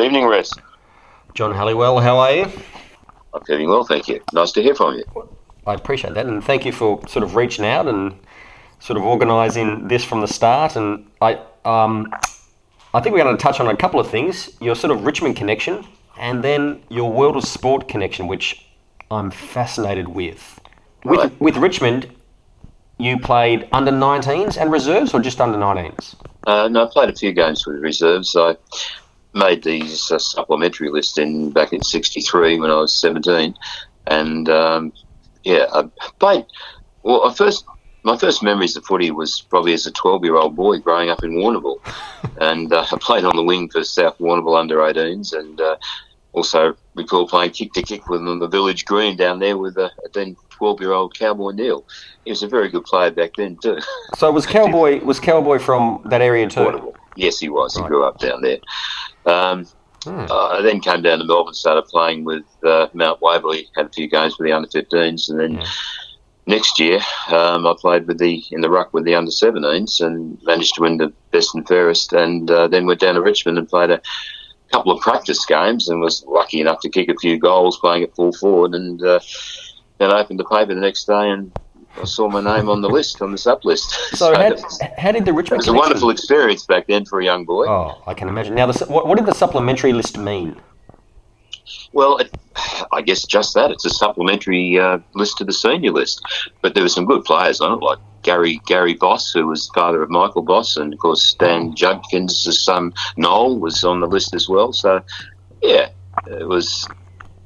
Good evening, Rez. John Halliwell, how are you? I'm feeling well, thank you. Nice to hear from you. I appreciate that, and thank you for sort of reaching out and sort of organising this from the start. And I, um, I think we're going to touch on a couple of things: your sort of Richmond connection, and then your World of Sport connection, which I'm fascinated with. With, Right. with Richmond, you played under 19s and reserves, or just under 19s? Uh, no, I played a few games with reserves. I made these uh, supplementary lists in back in '63 when I was 17, and um, yeah, I played. Well, I first my first memories of footy was probably as a 12 year old boy growing up in Warrnambool, and uh, I played on the wing for South Warrnambool under 18s, and uh, also recall playing kick to kick with on the village green down there with a, a then 12 year old Cowboy Neale. He was a very good player back then too. So was Cowboy was Cowboy from that area too? Warrnambool. Yes, he was. He grew up down there. Um, Hmm. uh, I then came down to Melbourne, started playing with uh, Mount Waverley, had a few games with the under 15s, and then Yeah. next year um, I played with the in the ruck with the under 17s and managed to win the best and fairest, and uh, then went down to Richmond and played a couple of practice games and was lucky enough to kick a few goals playing at full forward, and uh, then opened the paper the next day and. I saw my name on the list, on the sub list. So how, was, how did the it Richmond was a wonderful experience back then for a young boy. Oh, I can imagine. Now, the, what, what did the supplementary list mean? Well, it, I guess just that. It's a supplementary uh, list to the senior list. But there were some good players on it, like Gary Gary Boss, who was father of Michael Boss, and of course Stan Judkins' son Noel was on the list as well. So, yeah, it was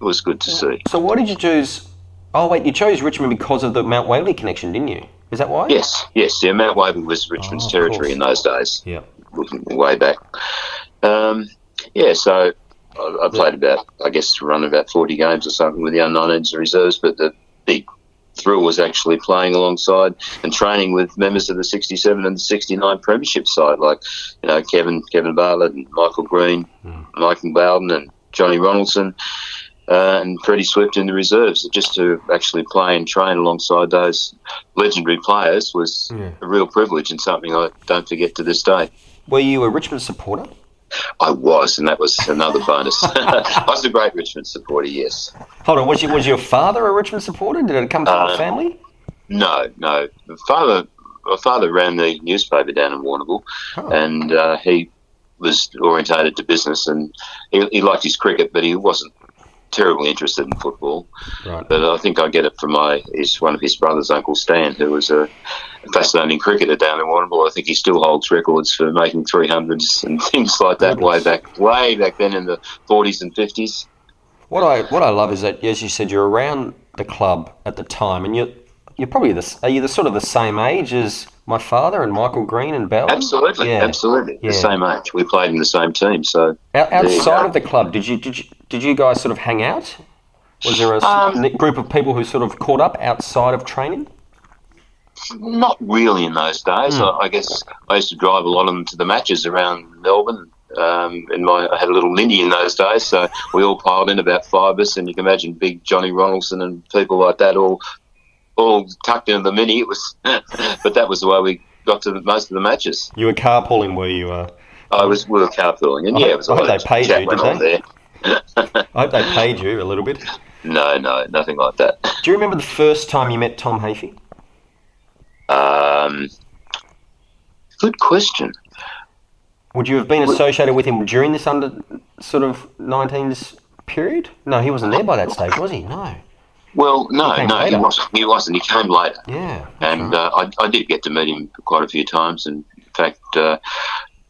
it was good to see. So, why did you choose? Oh, wait, you chose Richmond because of the Mount Waverley connection, didn't you? Is that why? Yes, yes. Yeah, Mount Waverley was Richmond's Oh, territory course. in those days. Yeah. looking way back. Um, yeah, so I, I played about, I guess, run about 40 games or something with the under-19s and reserves, but the big thrill was actually playing alongside and training with members of the 67 and the 69 premiership side, like, you know, Kevin Kevin Bartlett and Michael Green, Mm. Michael Bowden and Johnny Ronaldson. Uh, and Freddie Swift in the reserves. Just to actually play and train alongside those legendary players was Yeah. a real privilege and something I don't forget to this day. Were you a Richmond supporter? I was, and that was another bonus. I was a great Richmond supporter, yes. Hold on, was, you, was your father a Richmond supporter? Did it come from Uh, the family? No, no. My father, my father ran the newspaper down in Warrnambool, Oh. and uh, he was orientated to business, and he, he liked his cricket, but he wasn't terribly interested in football. Right. But I think I get it from my his one of his brothers, Uncle Stan, who was a fascinating cricketer down in Warrnambool. I think he still holds records for making 300s and things like that way back, way back then in the 40s and 50s. What I what I love is that, as you said, you're around the club at the time, and you're you're probably the are you the sort of the same age as my father and Michael Green and Bell? Absolutely, Yeah. absolutely. Yeah. The same age. We played in the same team, so you outside of the club, did you did you did you guys sort of hang out? Was there a Um, group of people who sort of caught up outside of training? not really in those days. Hmm. I, I guess I used to drive a lot of them to the matches around Melbourne. Um, and my, I had a little mini in those days, so we all piled in about five of us, and you can imagine big Johnny Ronaldson and people like that all all tucked into the mini. It was, but that was the way we got to the, most of the matches. You were carpooling, were you? Uh, I was we were carpooling, and I yeah, hope- it was I hope they paid you, did they? there. I hope they paid you a little bit. No, no, nothing like that. Do you remember the first time you met Tom Hafey? Um, good question. Would you have been associated with him during this under sort of 19s period? No, he wasn't there by that stage, was he? No. Well, no, He came no, he wasn't. He wasn't. He came later. Yeah. and right. uh, I, I did get to meet him quite a few times. And in fact, uh,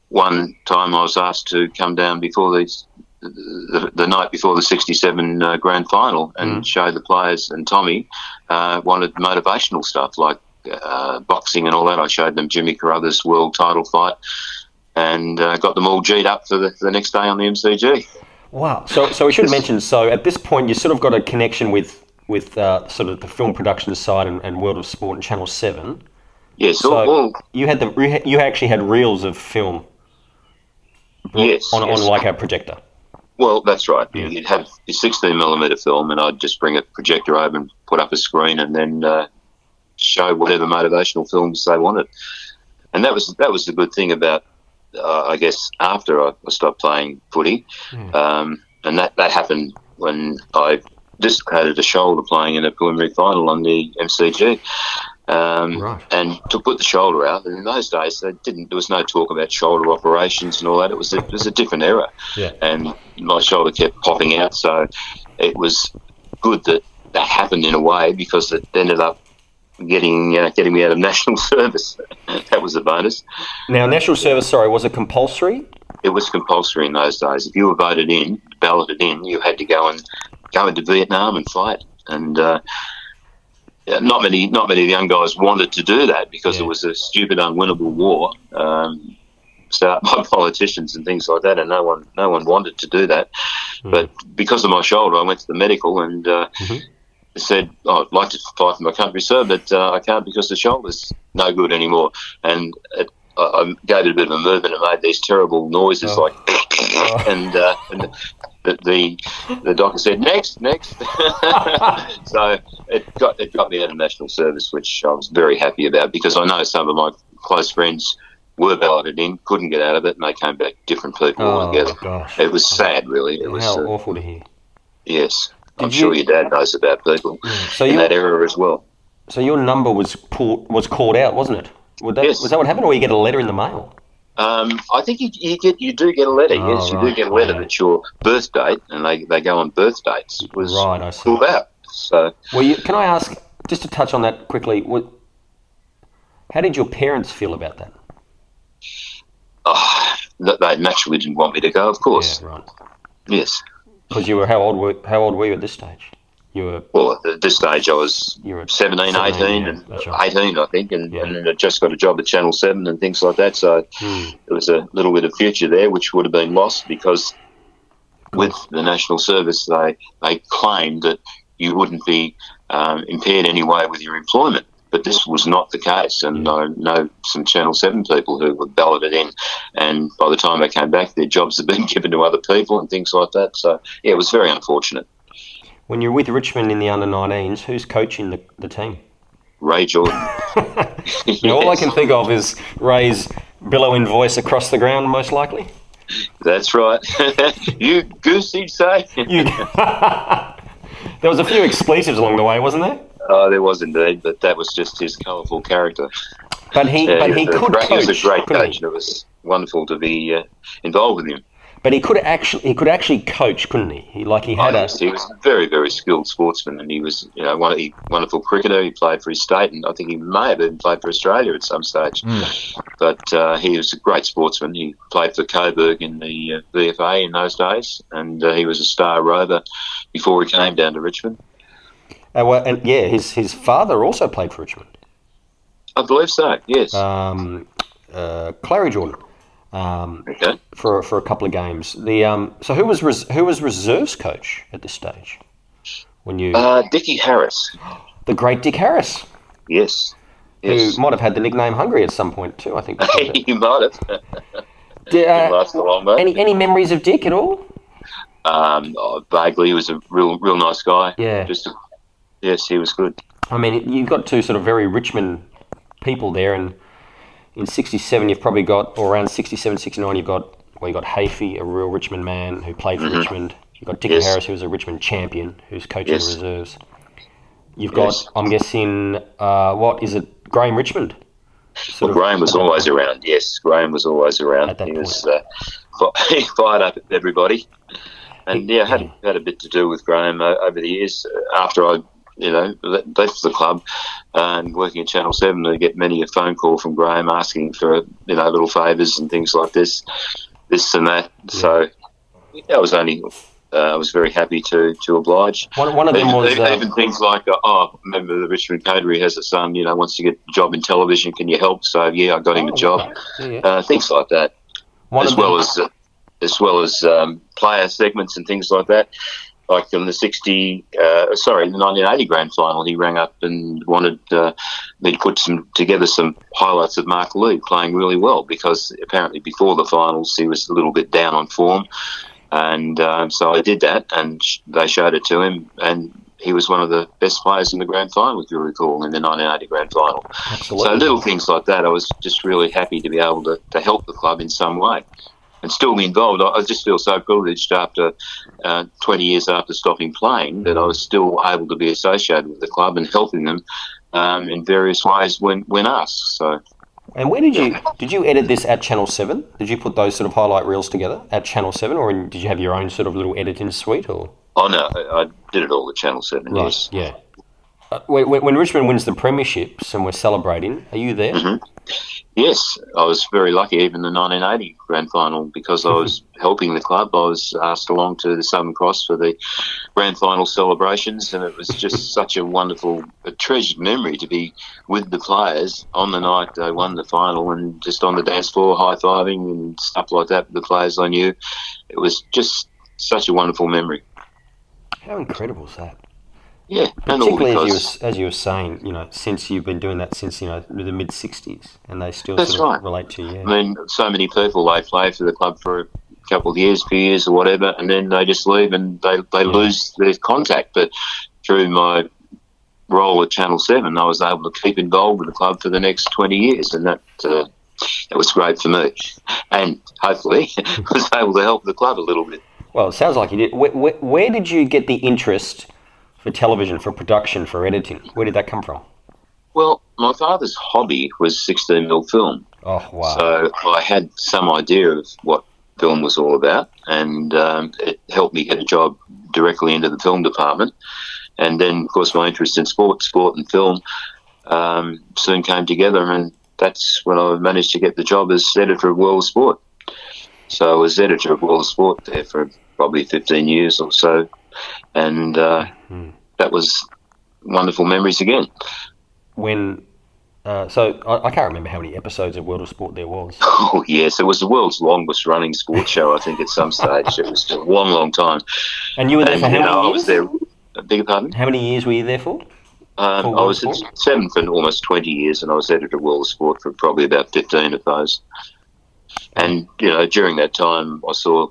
one time I was asked to come down before these. The, the night before the 67 uh, grand final and Mm. show the players and Tommy uh, wanted motivational stuff like uh, boxing and all that. I showed them Jimmy Carruthers world title fight and uh, got them all G'd up for the, for the next day on the MCG. Wow. So, so we should mention. So, at this point, you sort of got a connection with with uh, sort of the film production side and, and World of Sport and Channel Seven. Yes, So all, all, you had the you actually had reels of film. Yes, On, yes. on like a projector. Well, that's right. Yeah. You'd have a 16 millimeter film, and I'd just bring a projector over and put up a screen, and then uh, show whatever motivational films they wanted. And that was that was the good thing about uh, I guess after I, I stopped playing footy, Mm. um, and that that happened when I dislocated a shoulder playing in a preliminary final on the MCG. Um, Right. And to put the shoulder out, and in those days, they didn't. There was no talk about shoulder operations and all that. It was a, it was a different era, Yeah. and my shoulder kept popping out. So it was good that that happened in a way because it ended up getting uh, getting me out of national service. that was a bonus. Now, national service, sorry, was it compulsory? It was compulsory in those days. If you were voted in, balloted in, you had to go and go into Vietnam and fight. And uh, yeah, not many, not many young guys wanted to do that because Yeah. it was a stupid, unwinnable war. Um, up by politicians and things like that, and no one, no one wanted to do that. Mm. But because of my shoulder, I went to the medical and uh, Mhm. said, oh, "I'd like to fight for my country, sir, but uh, I can't because the shoulder's no good anymore." And it, I, I gave it a bit of a movement. It made these terrible noises Oh. like, and, uh, and the, the the doctor said, "Next, next." so it got it got me out of national service, which I was very happy about because I know some of my close friends were balloted in, couldn't get out of it, and they came back different people Oh, altogether. gosh. It was sad, really. It was uh, awful to hear. yes. I'm Did sure your dad knows about people So, in you, that era as well. so your number was pulled, was called out, wasn't it? That, Yes. Was that what happened, or you get a letter in the mail? Um, I think you, you get you do get a letter. Oh, yes, you right. do get a letter Yeah. that your birth date, and they, they go on birth dates. Was Right, I see. pulled out. So Well, you, can I ask, just to touch on that quickly, what, how did your parents feel about that? oh, they naturally didn't want me to go. Of course, Yeah, right. yes. Because you were how old were how old were you at this stage? You were Well, at this stage, I was you were 17, 17, 18, yeah, and right. 18, I think, and, Yeah. and I just got a job at Channel 7 and things like that. So Hmm. there was a little bit of future there, which would have been lost because with the National Service, they, they claimed that you wouldn't be um, impaired anyway with your employment. But this was not the case, and I know some Channel 7 people who were balloted in, and by the time they came back, their jobs had been given to other people and things like that. So, yeah, it was very unfortunate. When you're with Richmond in the under 19s. Who's coaching the, the team? Ray Jordan. Now, all I can think of is Ray's billowing voice across the ground, most likely. That's right. you goose, you'd say? You, there was a few expletives along the way, wasn't there? oh, there was indeed, but that was just his colourful character. But he, Yeah, but he a could great, coach. He was a great he? coach, and it was wonderful to be uh, involved with him. But he could actually, he could actually coach, couldn't he? he like he had Oh, a he was a very, very skilled sportsman, and he was, you know, one he, wonderful cricketer. He played for his state, and I think he may have even played for Australia at some stage. Hmm. But uh, he was a great sportsman. He played for Coburg in the uh, VFA in those days, and uh, he was a star rover before he came down to Richmond. Uh, well, and yeah, his his father also played for Richmond. I believe so. Yes. Um, uh, Clary Jordan. Um, okay. for for a couple of games. The um, so who was res- who was reserves coach at this stage? When you Uh, Dickie Harris. the great Dick Harris, Yes. Yes. who might have had the nickname Hungry at some point too. I think. he might have. Did, uh, long any any memories of Dick at all? Um, oh, vaguely, he was a real, real nice guy. Yeah. Just, a, yes, he was good. I mean, you've got two sort of very Richmond people there, and in '67 you've probably got, or around '67, '69 you've got, well, you have got Hafey, a real Richmond man who played for Richmond. You've got Dickie Mm-hmm. Yes. Harris, who's a Richmond champion, who's coaching Yes. reserves. You've got, Yes. I'm guessing, uh, what is it, Graeme Richmond? Well, of- Graeme was always around. Yes, Graeme was always around. At that he point. was uh, he fired up everybody, and yeah, had had a bit to do with Graeme uh, over the years. Uh, After I, you know, le- left the club and working at Channel Seven, they get many a phone call from Graeme asking for you know little favours and things like this, this and that. So I was only. Uh, I was very happy to to oblige. One, one of them Even, was even, uh, even things like, uh, oh, remember the Richmond Coterie has a son, you know, wants to get a job in television, can you help? So, yeah, I got him a oh, job. Yeah. Uh, things like that, One as of them, well as uh, as well as um, player segments and things like that. Like in the 60, uh, sorry, in the 1980 grand final, he rang up and wanted uh, me to put some together some highlights of Mark Lee playing really well because apparently before the finals he was a little bit down on form. And um, so I did that, and sh- they showed it to him, and he was one of the best players in the grand final, if you recall, in the 1980 grand final. Absolutely. So little things like that, I was just really happy to be able to, to help the club in some way and still be involved. I, I just feel so privileged after uh, 20 years after stopping playing that I was still able to be associated with the club and helping them um, in various ways when, when asked. So And where did you did you edit this at Channel Seven? Did you put those sort of highlight reels together at Channel Seven, or did you have your own sort of little editing suite? Or Oh no, I, I did it all at Channel Seven. Yes. yeah. Uh, when, when when Richmond wins the premierships and we're celebrating, are you there? Yes, I was very lucky. Even the 1980 grand final, because I was helping the club, I was asked along to the Southern Cross for the grand final celebrations, and it was just such a wonderful, a treasured memory to be with the players on the night they won the final, and just on the dance floor high fiving and stuff like that with the players I knew. It was just such a wonderful memory. How incredible is that? Yeah, Particularly as you, were, as you were saying, you know, since you've been doing that since you know the mid '60s, and they still That's sort of right. relate to you. Yeah. I mean, so many people they play for the club for a couple of years, few years, or whatever, and then they just leave and they they lose their contact. But through my role at Channel Seven, I was able to keep involved with the club for the next twenty years, and that uh, that was great for me, and hopefully was able to help the club a little bit. Well, it sounds like you did. Where, where, where did you get the interest for television, for production, for editing? Where did that come from? Well, my father's hobby was sixteen mil film. Oh wow! So I had some idea of what film was all about, and um, it helped me get a job directly into the film department. And then, of course, my interest in sport, sport and film um, soon came together, and that's when I managed to get the job as editor of World Sport. So I was editor of World Sport there for probably 15 years or so, and uh, that was wonderful memories again. when uh, so I, I can't remember how many episodes of World of Sport there was. Oh yes, it was the world's longest running sports show. I think at some stage it was a long, long time. And you were there And for you how know, I was there. Beg your pardon? How many years were you there for? Um, I was at seven for almost twenty years, and I was editor of World of Sport for probably about fifteen of those. And you know, during that time, I saw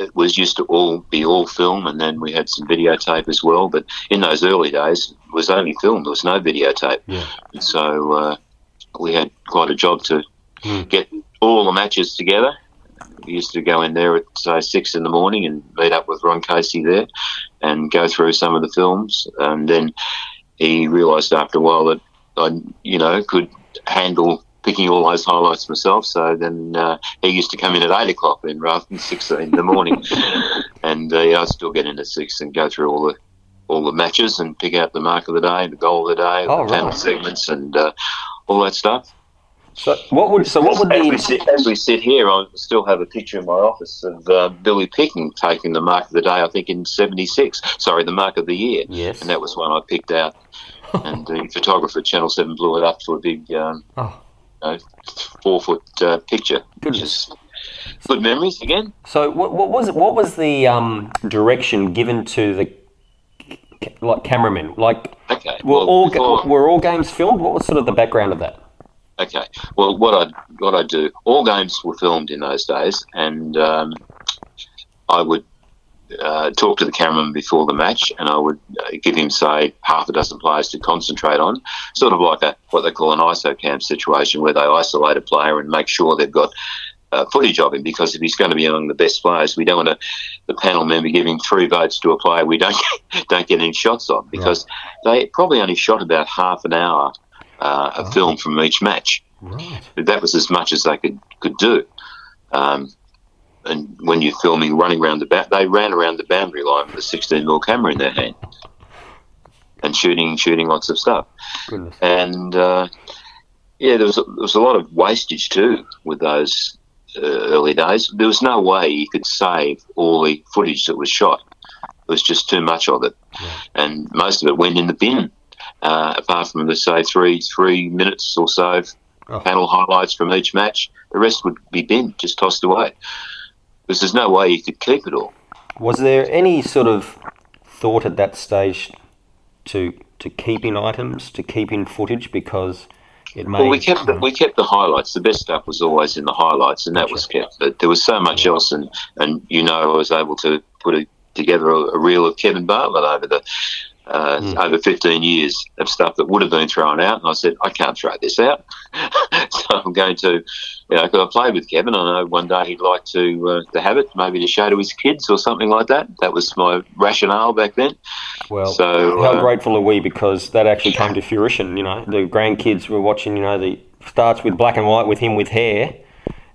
it was used to all be all film, and then we had some videotape as well. But in those early days, it was only film. There was no videotape. Yeah. So uh, we had quite a job to Hmm. get all the matches together. We used to go in there at say six in the morning and meet up with Ron Casey there and go through some of the films. And then he realised after a while that I, you know, could handle picking all those highlights myself. So then uh, he used to come in at eight o'clock then rather than six in the morning. and uh, yeah, I'd still get in at six and go through all the all the matches and pick out the mark of the day, the goal of the day, Oh, the panel segments, and uh, all that stuff. So what would so what would as, we sit, as we sit here, I still have a picture in my office of uh, Billy Picken taking the mark of the day. I think in '76. Sorry, the mark of the year, yes? and that was one I picked out. and the photographer at Channel Seven blew it up to a big um, Oh. Know, four foot uh, picture. Goodness. good memories again. So what, what was what was the um, direction given to the like cameramen? Like Okay. were well, all before- were all games filmed? What was sort of the background of that? Okay. Well, what I what I do, all games were filmed in those days, and um, I would uh, talk to the cameraman before the match, and I would uh, give him say half a dozen players to concentrate on, sort of like a what they call an ISO cam situation, where they isolate a player and make sure they've got. Uh, footage of him because if he's going to be among the best players, we don't want to, the panel member giving three votes to a player we don't don't get any shots on because they probably only shot about half an hour uh, of film from each match Right. that was as much as they could could do. Um, and when you're filming, running around the ba- they ran around the boundary line with a 16 mm camera in their hand and shooting shooting lots of stuff. Goodness. And uh, yeah, there was a, there was a lot of wastage too with those uh, early days. There was no way you could save all the footage that was shot. There was just too much of it, and most of it went in the bin. Uh, apart from the say three three minutes or so of Oh. panel highlights from each match, the rest would be binned, just tossed away. Because there's no way you could keep it all. Was there any sort of thought at that stage to to keeping items, to keeping footage because it may Well, we kept the, hmm. we kept the highlights. The best stuff was always in the highlights, and that was kept. But there was so much else, and and you know, I was able to put a, together a, a reel of Kevin Bartlett over the uh, over 15 years of stuff that would have been thrown out. And I said, I can't throw this out. so I'm going to, you know, 'cause I played with Kevin. I know one day he'd like to, uh, to have it, maybe to show to his kids or something like that. That was my rationale back then. Well, So, how uh, grateful are we because that actually came to fruition. You know, the grandkids were watching. You know, the starts with black and white with him with hair,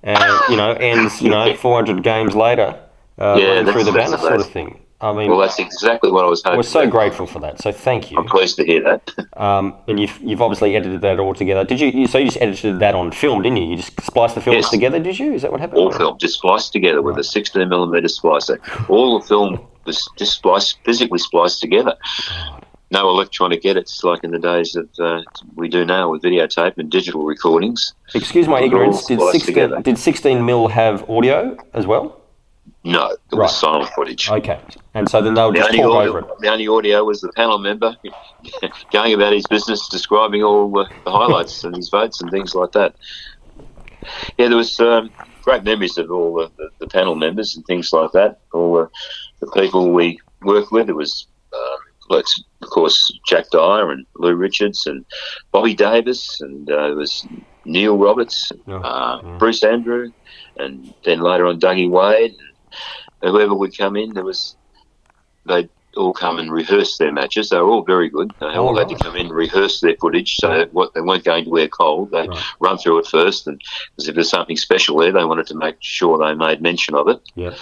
and you know ends. You know, 400 games later, uh, Yeah, through the banner sort of thing. I mean, Well, that's exactly what I was hoping. we're so for. grateful for that. So thank you. I'm pleased to hear that. Um, and you've you've obviously edited that all together. Did you? you so you just edited that on film, didn't you? You just spliced the films Yes. together, did you? Is that what happened? All film just spliced together with a 16 millimeter splicer. All the film was just spliced, physically spliced together. No electronic edits like in the days that uh, we do now with videotape and digital recordings. Excuse my ignorance. Did 16, together. did 16 mil have audio as well? No, it Right. was silent footage. Okay, and so then they'll The just talk audio, over it. the only audio was the panel member going about his business, describing all the, the highlights and his votes and things like that. Yeah, there was um, great memories of all the, the, the panel members and things like that. All the, the people we worked with. There was, um, of course, Jack Dyer and Lou Richards and Bobby Davis, and uh, there was Neil Roberts, Oh, uh, yeah. Bruce Andrew, and then later on Dougie Wade, whoever would come in. There was they'd all come and rehearse their matches. They were all very good. They all Oh, had to come in and rehearse their footage. So what they weren't going to wear cold. They Right. run through it first, and because if there's something special there, they wanted to make sure they made mention of it. Yeah.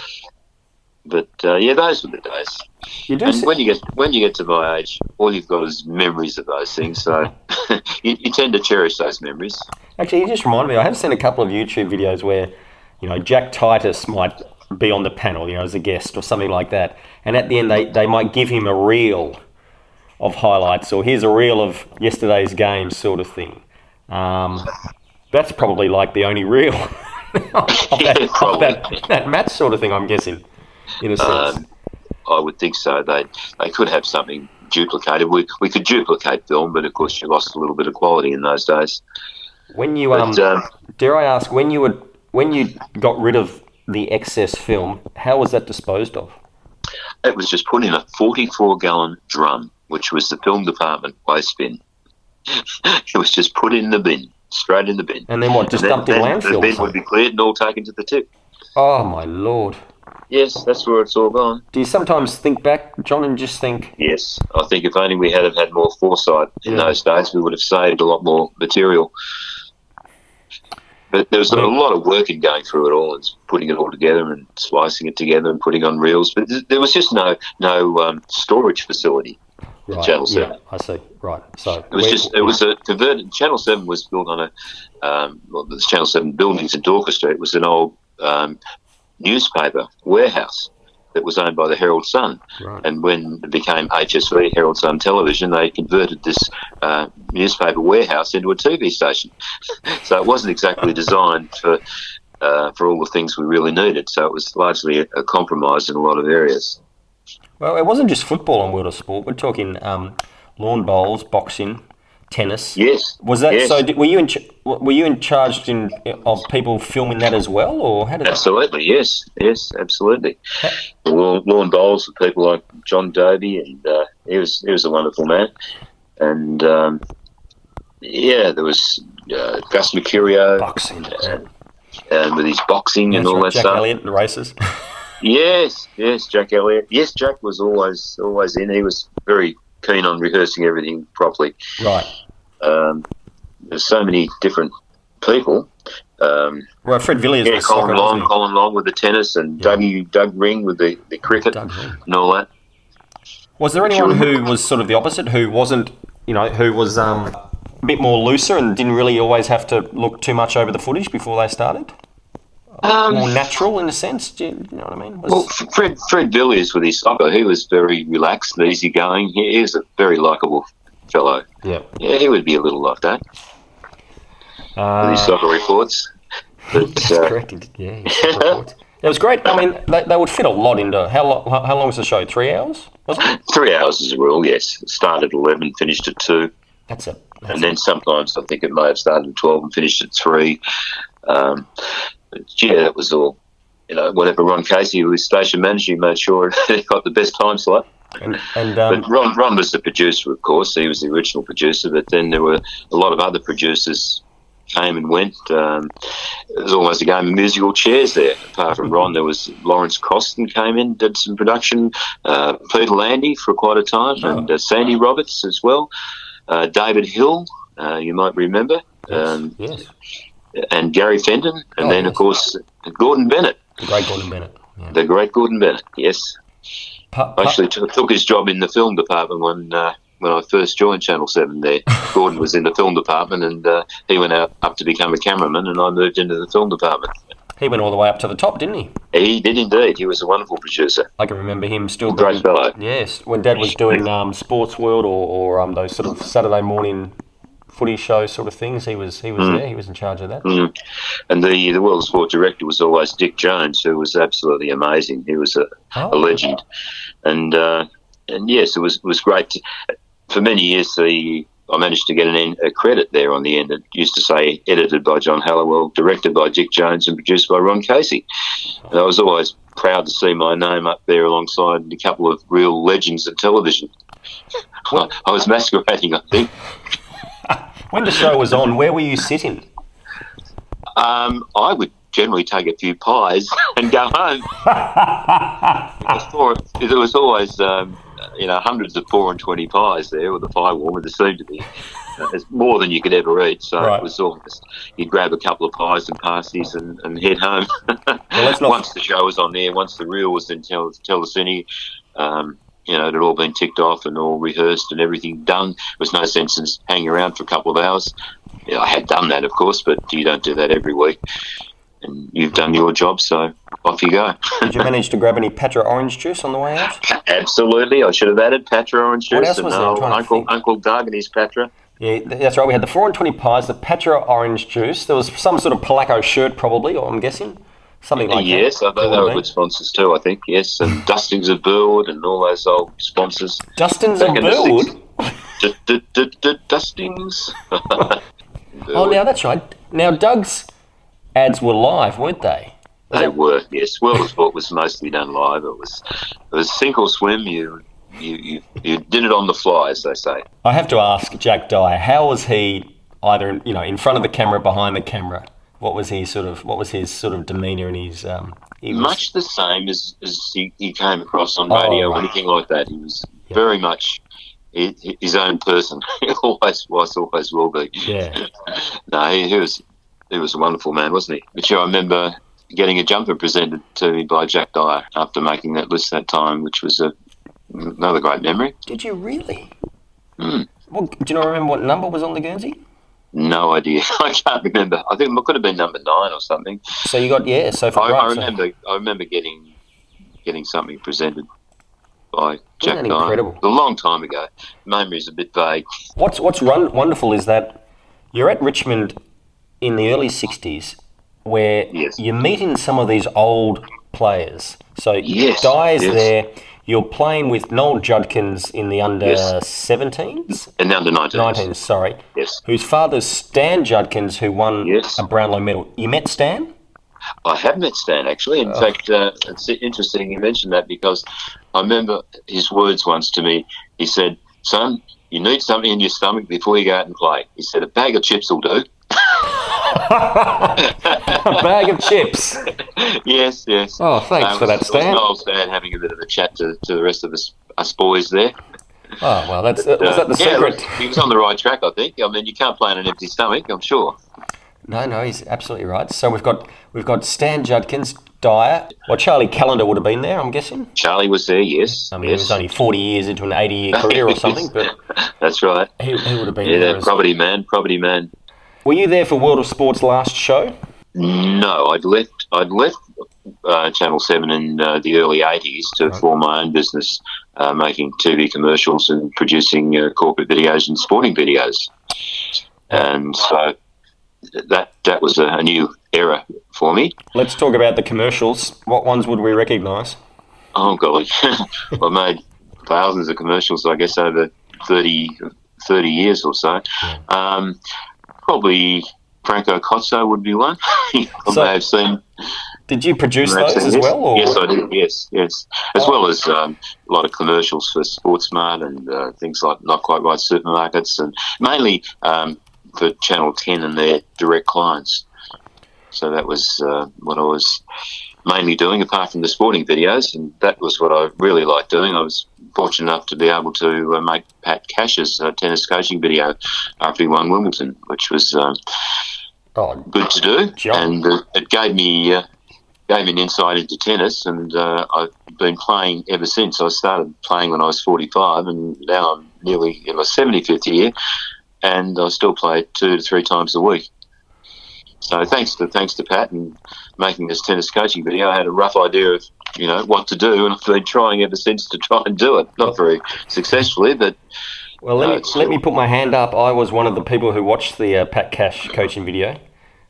But uh, yeah, those were the days. You do. And se- when you get when you get to my age, all you've got is memories of those things. So you, you tend to cherish those memories. Actually, you just reminded me. I have seen a couple of YouTube videos where, you know, Jack Titus might be on the panel, you know, as a guest or something like that, and at the end they, they might give him a reel of highlights or here's a reel of yesterday's game, sort of thing. Um, that's probably like the only reel of, that, of that, that match sort of thing. I'm guessing, in a sense. Um, I would think so. They they could have something duplicated. We we could duplicate film, but of course you lost a little bit of quality in those days. when you um, But um, dare I ask, when you would when you got rid of the excess film, how was that disposed of? it was just put in a 44 gallon drum, which was the film department waste bin. it was just put in the bin, straight in the bin. And then what? Just dumped in landfill? The bin would be cleared and all taken to the tip. Oh my lord! Yes, that's where it's all gone. Do you sometimes think back, John, and just think, Yes, I think if only we had have had more foresight in Yeah. those days, we would have saved a lot more material. But there was a lot of work in going through it all and putting it all together and splicing it together and putting on reels. But there was just no no um, storage facility. right? Channel yeah, Seven. I see. Right. So It was just it was a converted. Channel Seven was built on a um, well, the Channel Seven buildings in Dorcas Street was an old um, newspaper warehouse that was owned by the Herald Sun. right. And when it became HSV, Herald Sun Television, they converted this uh, newspaper warehouse into a TV station. so it wasn't exactly designed for uh, for all the things we really needed. So it was largely a, a compromise in a lot of areas. Well, it wasn't just football and World of Sport. We're talking um, lawn bowls, boxing, tennis. Yes. Was that yes. so? Did, were you in? ch- Were you in charged in of people filming that as well, or how did that? Absolutely, yes, yes, absolutely. The lawn, lawn bowls with people like John Doby, and uh, he was he was a wonderful man. And um, yeah, there was uh, Gus Mercurio Boxing. and, and with his boxing and all right, that Jack stuff. Elliott, the races. Yes, yes, Jack Elliott. Yes, Jack was always always in. He was very keen on rehearsing everything properly. right. Um, there's so many different people. Um, Well, Fred Villiers yeah, Colin Long. Colin Long with the tennis, and Yeah. Doug Doug Ring with the, the cricket and all that. Was there anyone who was sort of the opposite, who wasn't, you know, who was um, a bit more looser and didn't really always have to look too much over the footage before they started? Um, More natural in a sense, do you, you know what I mean? Was- well, Fred Fred Villiers with his soccer, he was very relaxed and easygoing. He, he was a very likable fellow. yeah. Yeah, he would be a little like that with Uh, his soccer reports. But that's uh, correct. Yeah, reports. It was great. I mean, they, they would fit a lot into how long? How, long was the show? Three hours? Was it? three hours is a rule. Yes, started at eleven, finished at two. That's. That's and then sometimes I think it may have started at 12 and finished at 3. Um, yeah, that was all. You know, whatever Ron Casey, who was station manager, he made sure he got the best time slot. And, and um, But Ron, Ron was the producer, of course. He was the original producer. But then there were a lot of other producers came and went. Um, it was almost a game of musical chairs there. Apart from Ron, there was Lawrence Costin came in, did some production. Uh, Peter Landy for quite a time, Oh. and uh, Sandy Roberts as well. Uh, David Hill, uh, you might remember, um, yes, and Gary Fenton, and Oh, then yes. of course Gordon Bennett, the great Gordon Bennett. Yeah. the great Gordon Bennett. Yes, Pa- pa- actually took, took his job in the film department when uh, when I first joined Channel Seven. There, Gordon was in the film department, and uh, he went out up to become a cameraman, and I moved into the film department. he went all the way up to the top, didn't he? He did indeed. He was a wonderful producer, I can remember him still great fellow. Yes, when Dad was doing um, Sports World or, or um, those sort of Saturday morning footy show sort of things, he was he was there. He was in charge of that. Mm. And the the World Sport director was always Dick Jones, who was absolutely amazing. He was a, a Oh, legend, and uh, and yes, it was it was great. To, for many years, the I managed to get an a credit there on the end. It used to say edited by John Halliwell, directed by Dick Jones, and produced by Ron Casey. And I was always proud to see my name up there alongside a couple of real legends of television. I, I was masquerading, I think. When the show was on, where were you sitting? Um, I would generally take a few pies and go home. There was always, um, you know, hundreds of four and twenty pies there with the pie warmer. There seemed to be. Uh, It's more than you could ever eat, so Right. it was almost you'd grab a couple of pies and pasties and, and head home. let's not- once the show was on there, once the reel was in tel- Telecine, um, you know, it had all been ticked off and all rehearsed and everything done. There was no sense in hanging around for a couple of hours. I had done that, of course, but you don't do that every week. And you've done your job, so off you go. Did you manage to grab any Patra orange juice on the way out? Absolutely, I should have added Patra orange juice What else and was there? Old uh, trying to Uncle. Uncle Doug and his Patra. Yeah, that's right. We had the four and twenty pies, the Patra orange juice. There was some sort of Pelaco shirt, probably, or I'm guessing something like yes, that. I thought they were good sponsors too. I think yes, and Dustings of Burwood and all those old sponsors. Dustin's Back and in the Burwood. D- d- d- d- Dustings. Oh, now that's right. Now Doug's ads were live, weren't they? They were, yes. World of Sport was mostly done live. It was it was sink or swim. You you, you, you did it on the fly, as they say. I have to ask Jack Dyer, how was he either you know in front of the camera, behind the camera? What was he sort of? What was his sort of demeanour and his? Um, he was, Much the same as, as he, he came across on Oh, radio or anything like that. He was very much his own person. He always was, always will be. Yeah. No, he, he was he was a wonderful man, wasn't he? But yeah, I remember getting a jumper presented to me by Jack Dyer after making that list that time, which was a, another great memory. Did you really? Hmm. Well, do you not remember what number was on the Guernsey? No idea. I can't remember. I think it could have been number nine or something. So you got yeah. So for I, right, I so- remember. I remember getting getting something presented by Jack that Dyer incredible? a long time ago. Memory's a bit vague. What's what's run, wonderful is that you're at Richmond in the early '60s, where Yes. you're meeting some of these old players. So Yes, Dyer's yes. there. You're playing with Noel Judkins in the under Yes. 17s, And under 19. 19s, sorry. Yes. Whose father's Stan Judkins, who won Yes. a Brownlow medal. You met Stan? I have met Stan actually. In Oh. fact, uh, it's interesting you mentioned that because I remember his words once to me. He said, "Son, you need something in your stomach before you go out and play." He said, "A bag of chips will do." a bag of chips. yes, yes. Oh, thanks Uh, for that, Stan. Was Noel Stan having a bit of a chat to, to the rest of us, us boys there. Oh well, that's was Uh, that the yeah, secret? he was on the right track, I think. I mean, you can't play on an empty stomach, I'm sure. No, no, he's absolutely right. So we've got we've got Stan Judkins, Dyer. Well, Charlie Callander would have been there, I'm guessing. Charlie was there, yes. I mean, yes. he was only 40 years into an 80 year career or something, but That's right. he, he would have been Yeah, there. Property man, property man. were you there for World of Sport's last show? No, I'd left. I'd left uh, Channel Seven in uh, the early '80s to Right. form my own business, uh, making TV commercials and producing uh, corporate videos and sporting videos. And so that that was a, a new era for me. Let's talk about the commercials. What ones would we recognise? Oh golly, I made thousands of commercials. I guess over 30, 30 years or so. Um, probably Franco Cozzo would be one. you So- may have seen Did you produce those as yes. well? Or? Yes, I did. Yes, yes, as Oh. well as um, a lot of commercials for Sportsmart and uh, things like Not Quite Right supermarkets, and mainly um, for Channel Ten and their direct clients. So that was uh, what I was mainly doing, apart from the sporting videos, and that was what I really liked doing. I was fortunate enough to be able to uh, make Pat Cash's uh, tennis coaching video after he won Wimbledon, which was um, Oh, good to do, Sure. and uh, it gave me uh, gave me an insight into tennis, and uh, I've been playing ever since. I started playing when I was forty five, and now I'm nearly in my seventy fifth year, and I still play two to three times a week. So thanks to thanks to Pat and making this tennis coaching video, I had a rough idea of you know what to do, and I've been trying ever since to try and do it. Not very successfully, but well, let No, me let me put my hand up. I was one of the people who watched the uh, Pat Cash coaching video.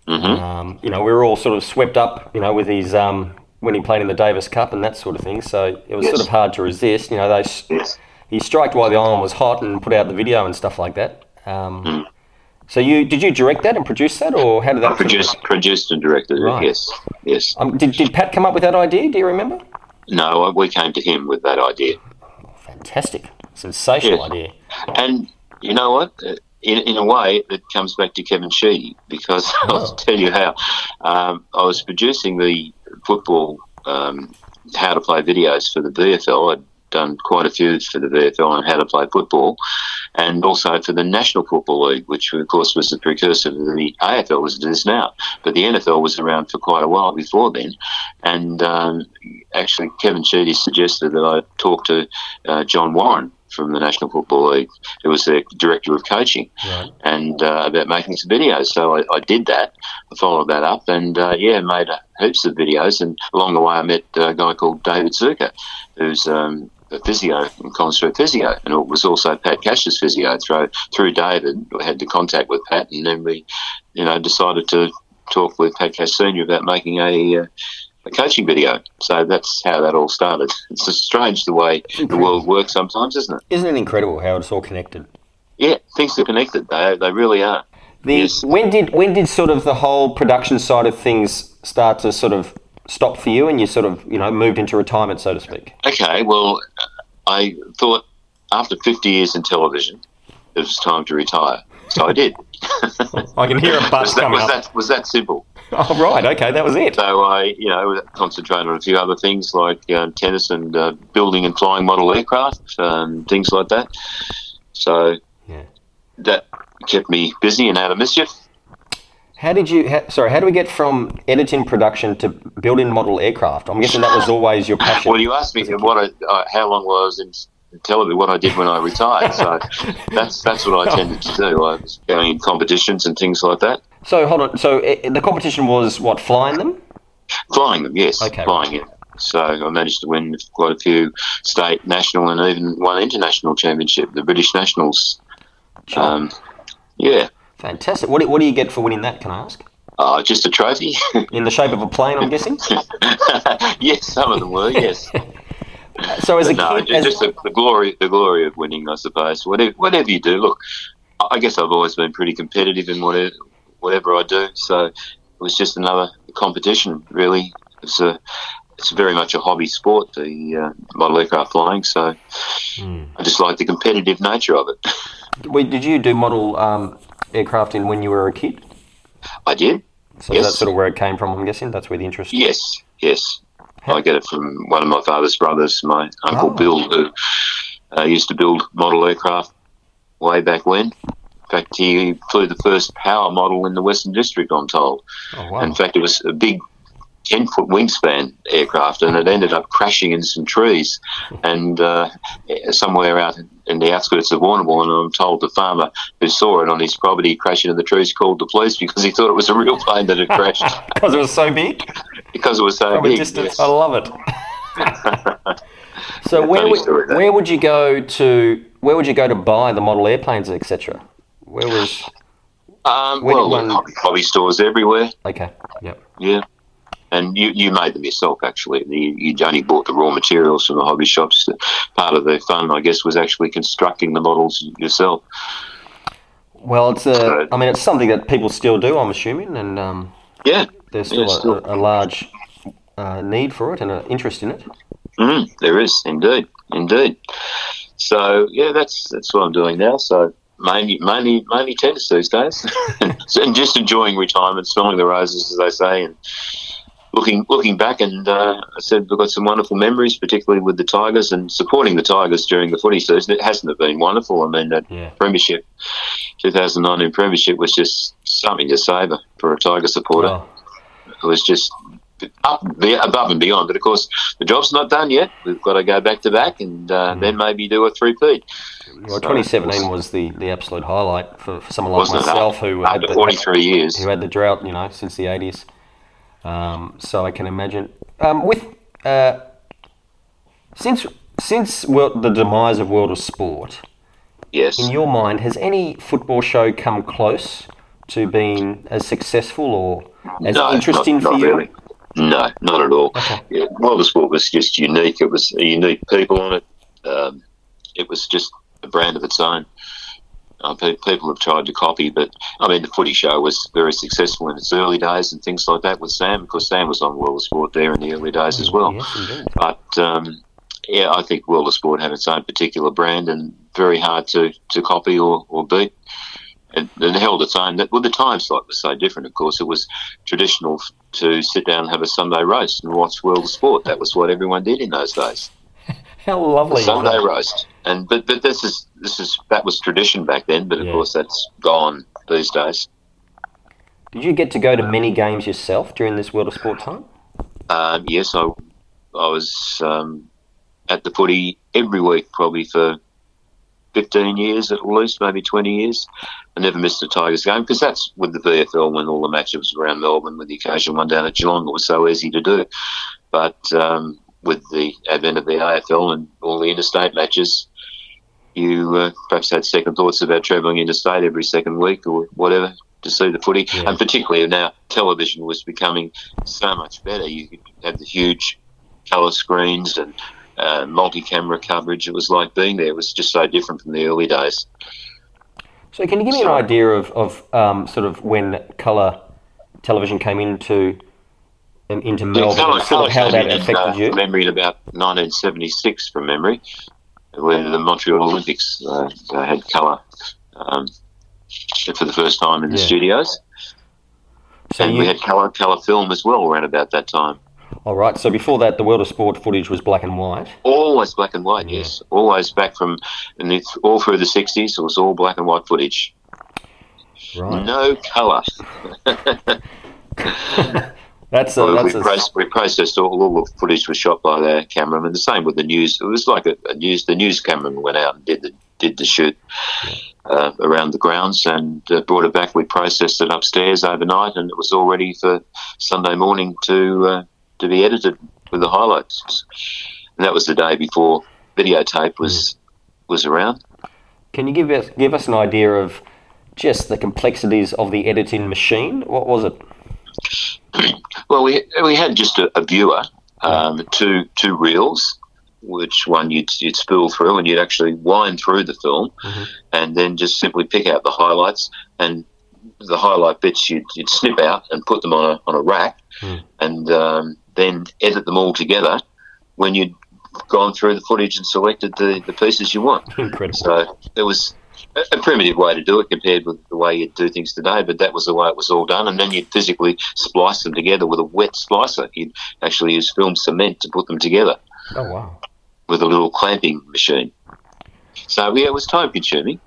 mhm. Um, you know, we were all sort of swept up, you know, with his um, when he played in the Davis Cup and that sort of thing. So it was Yes. sort of hard to resist. You know, they yes. he striked while the iron was hot and put out the video and stuff like that. Um, Mm. So you did you direct that and produce that, or how did that? I produced, produced and directed it. Right. Yes, yes. Um, did, did Pat come up with that idea? Do you remember? No, we came to him with that idea. Fantastic, sensational Yes. idea. And you know what? Uh, In, in a way, it comes back to Kevin Sheedy because Oh. I'll tell you how. Um, I was producing the football um, how to play videos for the VFL. I'd done quite a few for the VFL on how to play football, and also for the National Football League, which of course was the precursor to the AFL as it is now. But the NFL was around for quite a while before then, and um, actually Kevin Sheedy suggested that I talk to uh, John Warren from the National Football League, who was the director of coaching, Right. and uh, about making some videos. So I, I did that. I followed that up, and uh, yeah, made uh, heaps of videos. And along the way, I met a guy called David Zucker, who's um, a physio Collins Street Physio, and it was also Pat Cash's physio. Through through David, I had the contact with Pat, and then we, you know, decided to talk with Pat Cash Senior about making a. Uh, a coaching video. So that's how that all started. It's just strange the way the world works sometimes, isn't it? Isn't it incredible how it's all connected? Yeah, things are connected. They, they really are. The, Yes. When did when did sort of the whole production side of things start to sort of stop for you, and you sort of you know moved into retirement, so to speak? Okay, well, I thought after 50 years in television, it was time to retire. So I did. I can hear a was, bus that, coming was, up. that, was that simple? Oh right, okay, that was it. So I, you know, concentrated on a few other things like uh, tennis and uh, building and flying model aircraft, um, things like that. So Yeah. that kept me busy and out of mischief. How did you? How, sorry, how do we get from editing production to building model aircraft? I'm guessing that was always your passion. Well, you asked me what I, uh, how long was in television, what I did when I retired. So that's that's what I tended to do. I was going in competitions and things like that. So hold on. So i the competition was what flying them? Flying them, yes, Okay, flying it. So I managed to win quite a few state, national, and even one international championship, the British Nationals. Sure. Um, yeah, Fantastic. What do, what do you get for winning that? Can I ask? uh, just a trophy. In the shape of a plane, I'm guessing. yes, some of them were. Yes, So as a no, kid, ju- as, just the, the glory, the glory of winning, I suppose. Whatever, whatever you do, look, I guess I've always been pretty competitive in whatever, whatever I do. So it was just another competition, really. It's a, it's very much a hobby sport, the uh, model aircraft flying. So Hmm. I just like the competitive nature of it. Wait, did you do model um, aircraft in when you were a kid? I did. So Yes. that's sort of where it came from. I'm guessing that's where the interest. Yes, yes. I get it from one of my father's brothers, my uncle Oh. Bill, who uh, used to build model aircraft way back when. In fact, he flew the first power model in the Western District, I'm told. Oh wow. In fact, it was a big 10 foot wingspan aircraft and it ended up crashing in some trees and uh, somewhere out in the outskirts of Warrnambool. And I'm told the farmer who saw it on his property crashing in the trees called the police because he thought it was a real plane that had crashed Because it was so big. because it was so From big. distance, yes. I love it. so where would, story, where would you go to? Where would you go to buy the model airplanes, etc.? Where was? Um, When well, hobby, hobby stores everywhere. Okay. Yep. Yeah, and you you made them yourself actually. You, you only bought the raw materials from the hobby shops. Part of the fun, I guess, was actually constructing the models yourself. Well, it's a. So- I mean, it's something that people still do. I'm assuming, and um, Yeah, there's still, Yeah, still. a, a large uh, need for it and an interest in it. Mm, there is indeed, indeed. So yeah, that's that's what I'm doing now. So mainly mainly mainly tennis these days, and just enjoying retirement, smelling the roses, as they say, and looking looking back. And uh, I said we've got some wonderful memories, particularly with the Tigers and supporting the Tigers during the footy season. It hasn't been wonderful. I mean, that Yeah. premiership, 2019 premiership was just something to savour for a Tiger supporter. Oh, It was just up above and beyond. But of course, the job's not done yet. We've got to go back to back, and uh, Mm. then maybe do a three-peat. well, 2017 was the, the absolute highlight for, for someone like myself who had the, 43 years. who had the drought, you know, since the 80s. Um, so I can imagine. Um, with uh, since since world, the demise of World of Sport, Yes. in your mind, has any football show come close to being as successful or as no, interesting not, for not you? Really. No, not at all. Okay. Yeah, World of Sport was just unique. It was a unique people on it. Um, it was just a brand of its own. Uh, pe- people have tried to copy, but I mean, the footy show was very successful in its early days and things like that with Sam, because Sam was on World of Sport there in the early days as well. Yes. But um, yeah, I think World of Sport had its own particular brand and very hard to, to copy or, or beat. And, and held its own. Well, the time slot was so different, of course. It was traditional to sit down and have a Sunday roast and watch World of Sport. That was what everyone did in those days. How lovely! is Sunday roast. And but but this is this is that was tradition back then. But of Yeah. course, that's gone these days. Did you get to go to many games yourself during this World of Sport time? Um, yes, I I was um, at the footy every week probably for 15 years at least, maybe 20 years. I never missed a Tigers game because that's with the VFL when all the matches were around Melbourne with the occasional one down at Geelong. It was so easy to do. But um, with the advent of the AFL and all the interstate matches, you uh, perhaps had second thoughts about travelling interstate every second week or whatever to see the footy. Yeah. And particularly now, television was becoming so much better. You had the huge colour screens and uh, multi-camera coverage. It was like being there. It was just so different from the early days. So, can you give me an idea of, of um, sort of when colour television came into in- into Melbourne, Colour- and sort of how that came in, affected uh, you? Memory in about 1976, from memory, when the Montreal Olympics uh, had colour um, for the first time in the Yeah. studios, So and you, we had colour colour film as well around about that time. all right. So before that, the World of Sport footage was black and white. Always black and white, Yeah. yes. Always back from, and it's all through the 60s, it was all black and white footage. Right. No colour. That's a, we, that's we, a, proce- we processed all, all the footage was shot by the cameraman. The same with the news. It was like a, a news. The news cameraman went out and did the did the shoot uh, around the grounds and uh, brought it back. We processed it upstairs overnight, and it was all ready for Sunday morning to uh, to be edited with the highlights. And that was the day before videotape was was around. Can you give us give us an idea of just the complexities of the editing machine? What was it? Well, we we had just a, a viewer, um, two two reels, which one you'd, you'd spool through, and you'd actually wind through the film, Mhm. and then just simply pick out the highlights, and the highlight bits you'd, you'd snip out and put them on a on a rack, Mm. and um, then edit them all together when you'd gone through the footage and selected the, the pieces you want. Incredible. So it was a, primitive way to do it compared with the way you do things today, but that was the way it was all done. And then you'd physically splice them together with a wet splicer. You'd actually use film cement to put them together Oh wow. with a little clamping machine. So yeah, it was time consuming,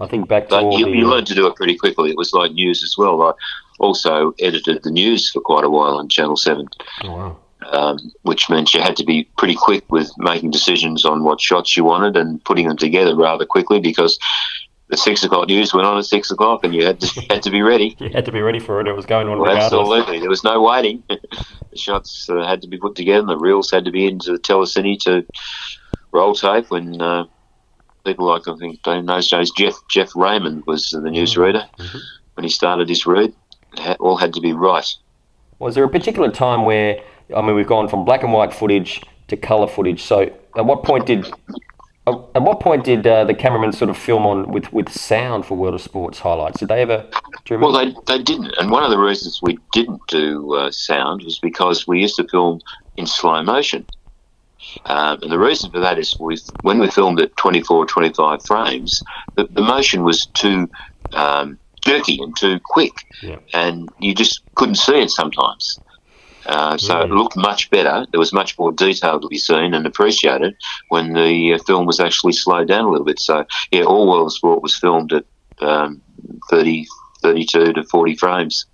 I think back to you, the you learned to do it pretty quickly. It was like news as well. I also edited the news for quite a while on Channel 7 oh, wow. Um, which meant you had to be pretty quick with making decisions on what shots you wanted and putting them together rather quickly because the six o'clock news went on at six o'clock and you had to had to be ready. You had to be ready for it. It was going on Well, regardless. absolutely, there was no waiting. the shots uh, had to be put together. and The reels had to be into the telecine to roll tape. When uh, people like I think in those days, Jeff Jeff Raymond was the newsreader Mhm. when he started his read. It all had to be right. Was there a particular time where I mean we've gone from black and white footage to colour footage? So at what point did at what point did uh, the cameraman sort of film on with, with sound for World of Sports highlights? Did they ever? Do you? Well, they, they didn't. And one of the reasons we didn't do uh, sound was because we used to film in slow motion. Um, and the reason for that is we, when we filmed at 24, 25 frames, the, the motion was too um, jerky and too quick. Yeah. And you just couldn't see it sometimes. Uh, so it Mm. looked much better. There was much more detail to be seen and appreciated when the uh, film was actually slowed down a little bit. So, yeah, all World of Sport was filmed at um, 30, 32 to 40 frames.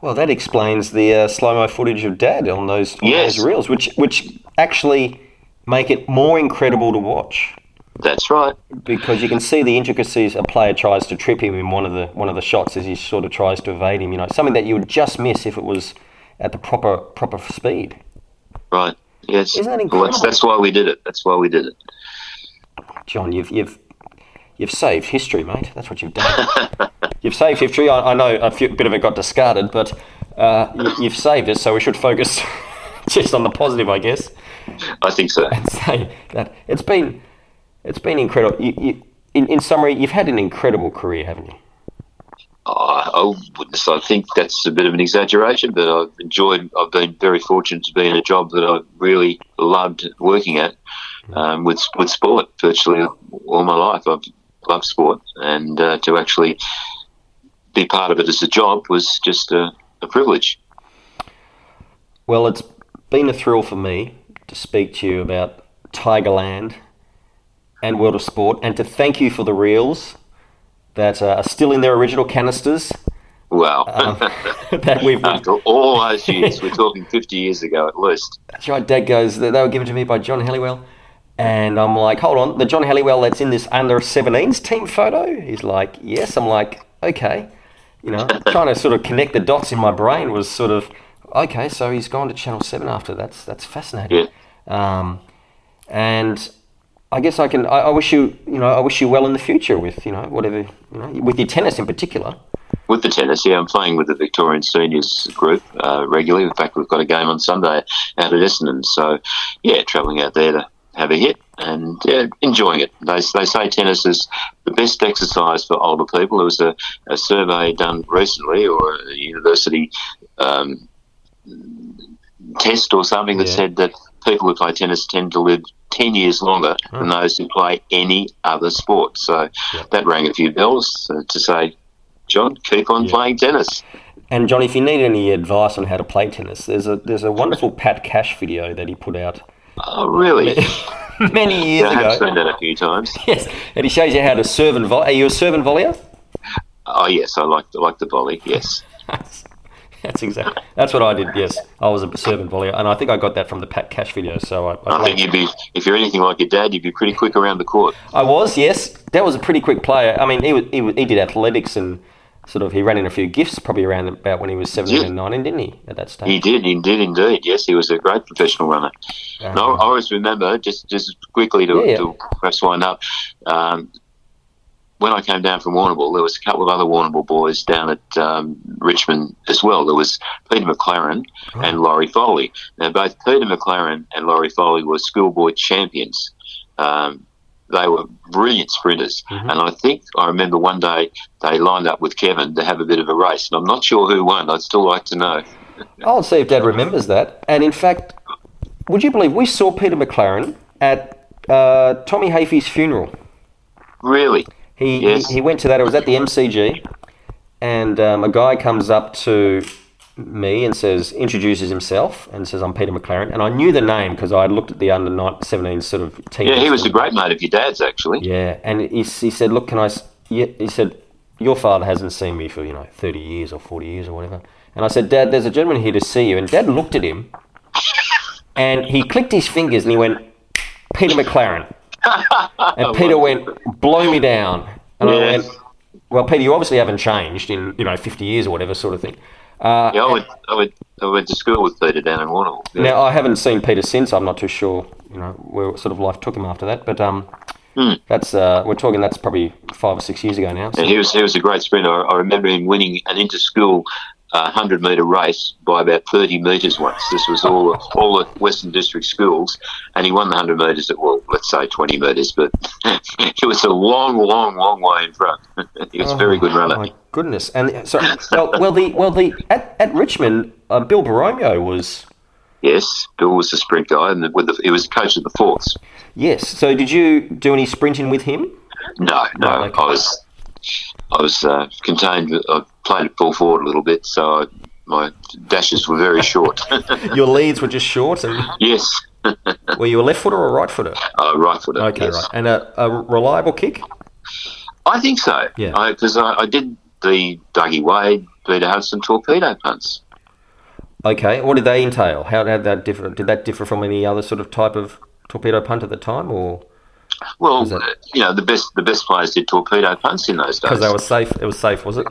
Well, that explains the uh, slow mo footage of Dad on those, on Yes. those reels, which which actually make it more incredible to watch That's right. because you can see the intricacies. A player tries to trip him in one of the one of the shots as he sort of tries to evade him. You know, something that you would just miss if it was at the proper proper speed. Right. Yes. Isn't that Well, that's, incredible? that's why we did it. That's why we did it. John, you've you've you've saved history, mate. That's what you've done. you've saved history. I, I know a few, bit of it got discarded, but uh, you, you've saved it. So we should focus just on the positive, I guess. I think so. and say that it's been it's been incredible. You, you, in, in summary, you've had an incredible career, haven't you? I, I wouldn't I think that's a bit of an exaggeration, but I've enjoyed, I've been very fortunate to be in a job that I've really loved working at um, with, with sport virtually all my life. I've loved sport, and uh, to actually be part of it as a job was just a, a privilege. Well, it's been a thrill for me to speak to you about Tigerland and World of Sport, and to thank you for the reels that uh, are still in their original canisters. Wow. Um, that we've After all those years, we're talking 50 years ago at least. That's right. Dad goes, they they were given to me by John Halliwell. And I'm like, hold on, the John Halliwell that's in this under 17s team photo? He's like, yes. I'm like, okay. You know, trying to sort of connect the dots in my brain was sort of, okay, so he's gone to Channel 7 after. That's that's fascinating. Um, and I guess I can, I, I wish you, you know, I wish you well in the future with, you know, whatever, you know, with your tennis in particular. With the tennis, yeah, I'm playing with the Victorian seniors group uh, regularly. In fact, we've got a game on Sunday out at Essendon. So, yeah, travelling out there to have a hit and yeah, enjoying it. They, they say tennis is the best exercise for older people. There was a, a survey done recently, or a university um, test or something that Yeah. said that people who play tennis tend to live 10 years longer than Hmm. those who play any other sport. So Yeah. that rang a few bells uh, to say, John, keep on Yeah. playing tennis. And John, if you need any advice on how to play tennis, there's a there's a wonderful Pat Cash video that he put out Oh, really? many years I ago. seen that a few times. Yes, and he shows you how to serve and volley. Are you a serve and volleyer? Oh, yes, I like, I like the volley, yes. That's exactly. That's what I did. Yes, I was a servant and volleyer, and I think I got that from the Pat Cash video. So I, I, I think you'd be, if you're anything like your dad, you'd be pretty quick around the court. I was. Yes, that was a pretty quick player. I mean, he was, he, was, he did athletics and sort of he ran in a few gifts probably around about when he was seventeen Yeah. and nineteen, didn't he? At that stage. He did, he did indeed. Yes, he was a great professional runner. Um, And I, I always remember, just just quickly to, Yeah, yeah. to perhaps wind up, um, when I came down from Warrnambool, there was a couple of other Warrnambool boys down at um, Richmond as well. There was Peter McLaren and Laurie Foley. Now, both Peter McLaren and Laurie Foley were schoolboy champions. Um, they were brilliant sprinters, Mhm. and I think I remember one day they lined up with Kevin to have a bit of a race, and I'm not sure who won. I'd still like to know. I'll see if Dad remembers that. And in fact, would you believe we saw Peter McLaren at uh, Tommy Hafey's funeral? Really? He, Yes. he he went to that. It was at the MCG, and um, a guy comes up to me and says, introduces himself and says, "I'm Peter McLaren," and I knew the name because I had looked at the under 17 sort of team. Yeah, he was a great mate of your dad's, actually. Yeah, and he, he said, "Look, can I?" Yeah, he said, "Your father hasn't seen me for you know 30 years or 40 years or whatever." And I said, "Dad, there's a gentleman here to see you." And Dad looked at him, and he clicked his fingers and he went, "Peter McLaren." And Peter went, "Blow me down." And I went, "Well, Peter, you obviously haven't changed in you know 50 years or whatever sort of thing." Uh, Yeah, I went, I went, I went to school with Peter down in Warrnambool. Yeah. Now I haven't seen Peter since. I'm not too sure, you know, where sort of life took him after that. But um, Hmm. that's uh, we're talking. That's probably five or six years ago now. So. And he was he was a great sprinter. I, I remember him winning an inter-school a hundred metre race by about thirty metres once. This was all all the Western District schools, and he won the hundred metres at well, let's say twenty metres, but it was a long, long, long way in front. he was a very good runner. Oh, My goodness, and so well, well the well the at, at Richmond, uh, Bill Baromio was Yes, Bill was the sprint guy, and with the, he was coach of the fourths. yes. So did you do any sprinting with him? No, no, Right, okay. I was I was uh, contained. I played at full forward a little bit, so I, my dashes were very short. Your leads were just short, and yes, were you a left footer or a right footer? uh, right footer. Okay, yes. right, and a, a reliable kick. I think so. Yeah. because I, I, did the Dougie Wade, Peter Hudson torpedo punts. Okay, what did they entail? How did that differ? Did that differ from any other sort of type of torpedo punt at the time, or Well, that- you know, the best the best players did torpedo punts in those days. because they were safe? It was safe, was it?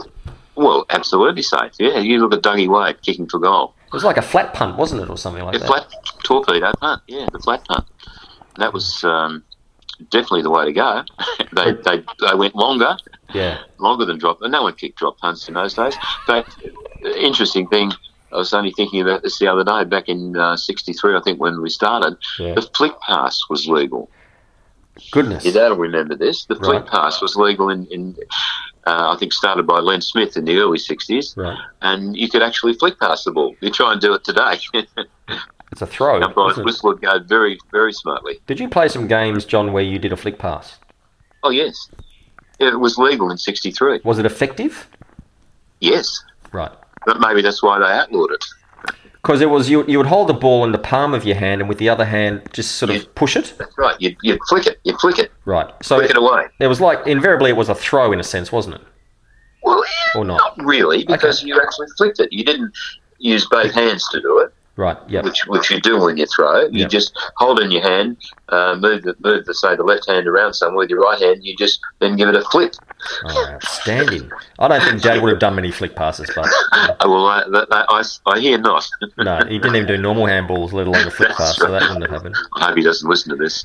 Well, absolutely safe. Yeah, you look at Dougie Wade kicking for goal. It was like a flat punt, wasn't it, or something like that? A that? flat torpedo punt. Yeah, the flat punt. That was um, definitely the way to go. they, they they went longer. Yeah. longer than drop. No one kicked drop punts in those days. But interesting thing, I was only thinking about this the other day. Back in '63, I think when we started, Yeah. the flick pass was legal. Goodness. Your dad will remember this. The flick Right. pass was legal in, in uh, I think, started by Len Smith in the early '60s, Right. and you could actually flick pass the ball. You try and do it today. It's a throw. Umpires whistle would go very, very smartly. Did you play some games, John, where you did a flick pass? Oh yes, it was legal in '63. Was it effective? Yes, Right. but maybe that's why they outlawed it. Because it was you, you would hold the ball in the palm of your hand and with the other hand just sort of Yeah. push it. That's right. You you flick it. You flick it. Right. So Flick it away. it was like invariably it was a throw in a sense, wasn't it? Well, Or not? not really, because you actually flicked it. You didn't use both hands to do it, Right. Yeah. which which you do when you throw. You Yeah. just hold in your hand, uh, move the move the say the left hand around somewhere with your right hand. You just then give it a flick. Oh, outstanding. I don't think Dad would have done many flick passes, but well, I, I, I hear not. no, he didn't even do normal handballs, let alone a flick pass, so that wouldn't have happened. I hope he doesn't listen to this.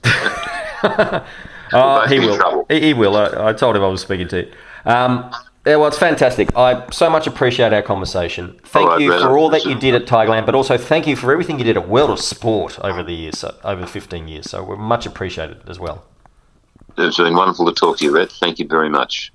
Both he will. He, he will. I, I told him I was speaking to you. Um, yeah, well, it's fantastic. I so much appreciate our conversation. Thank right, you for all that you did at Tigerland, but also thank you for everything you did at World of Sport over the years, so, over 15 years. So we're much appreciated as well. It's been wonderful to talk to you, Red. Thank you very much.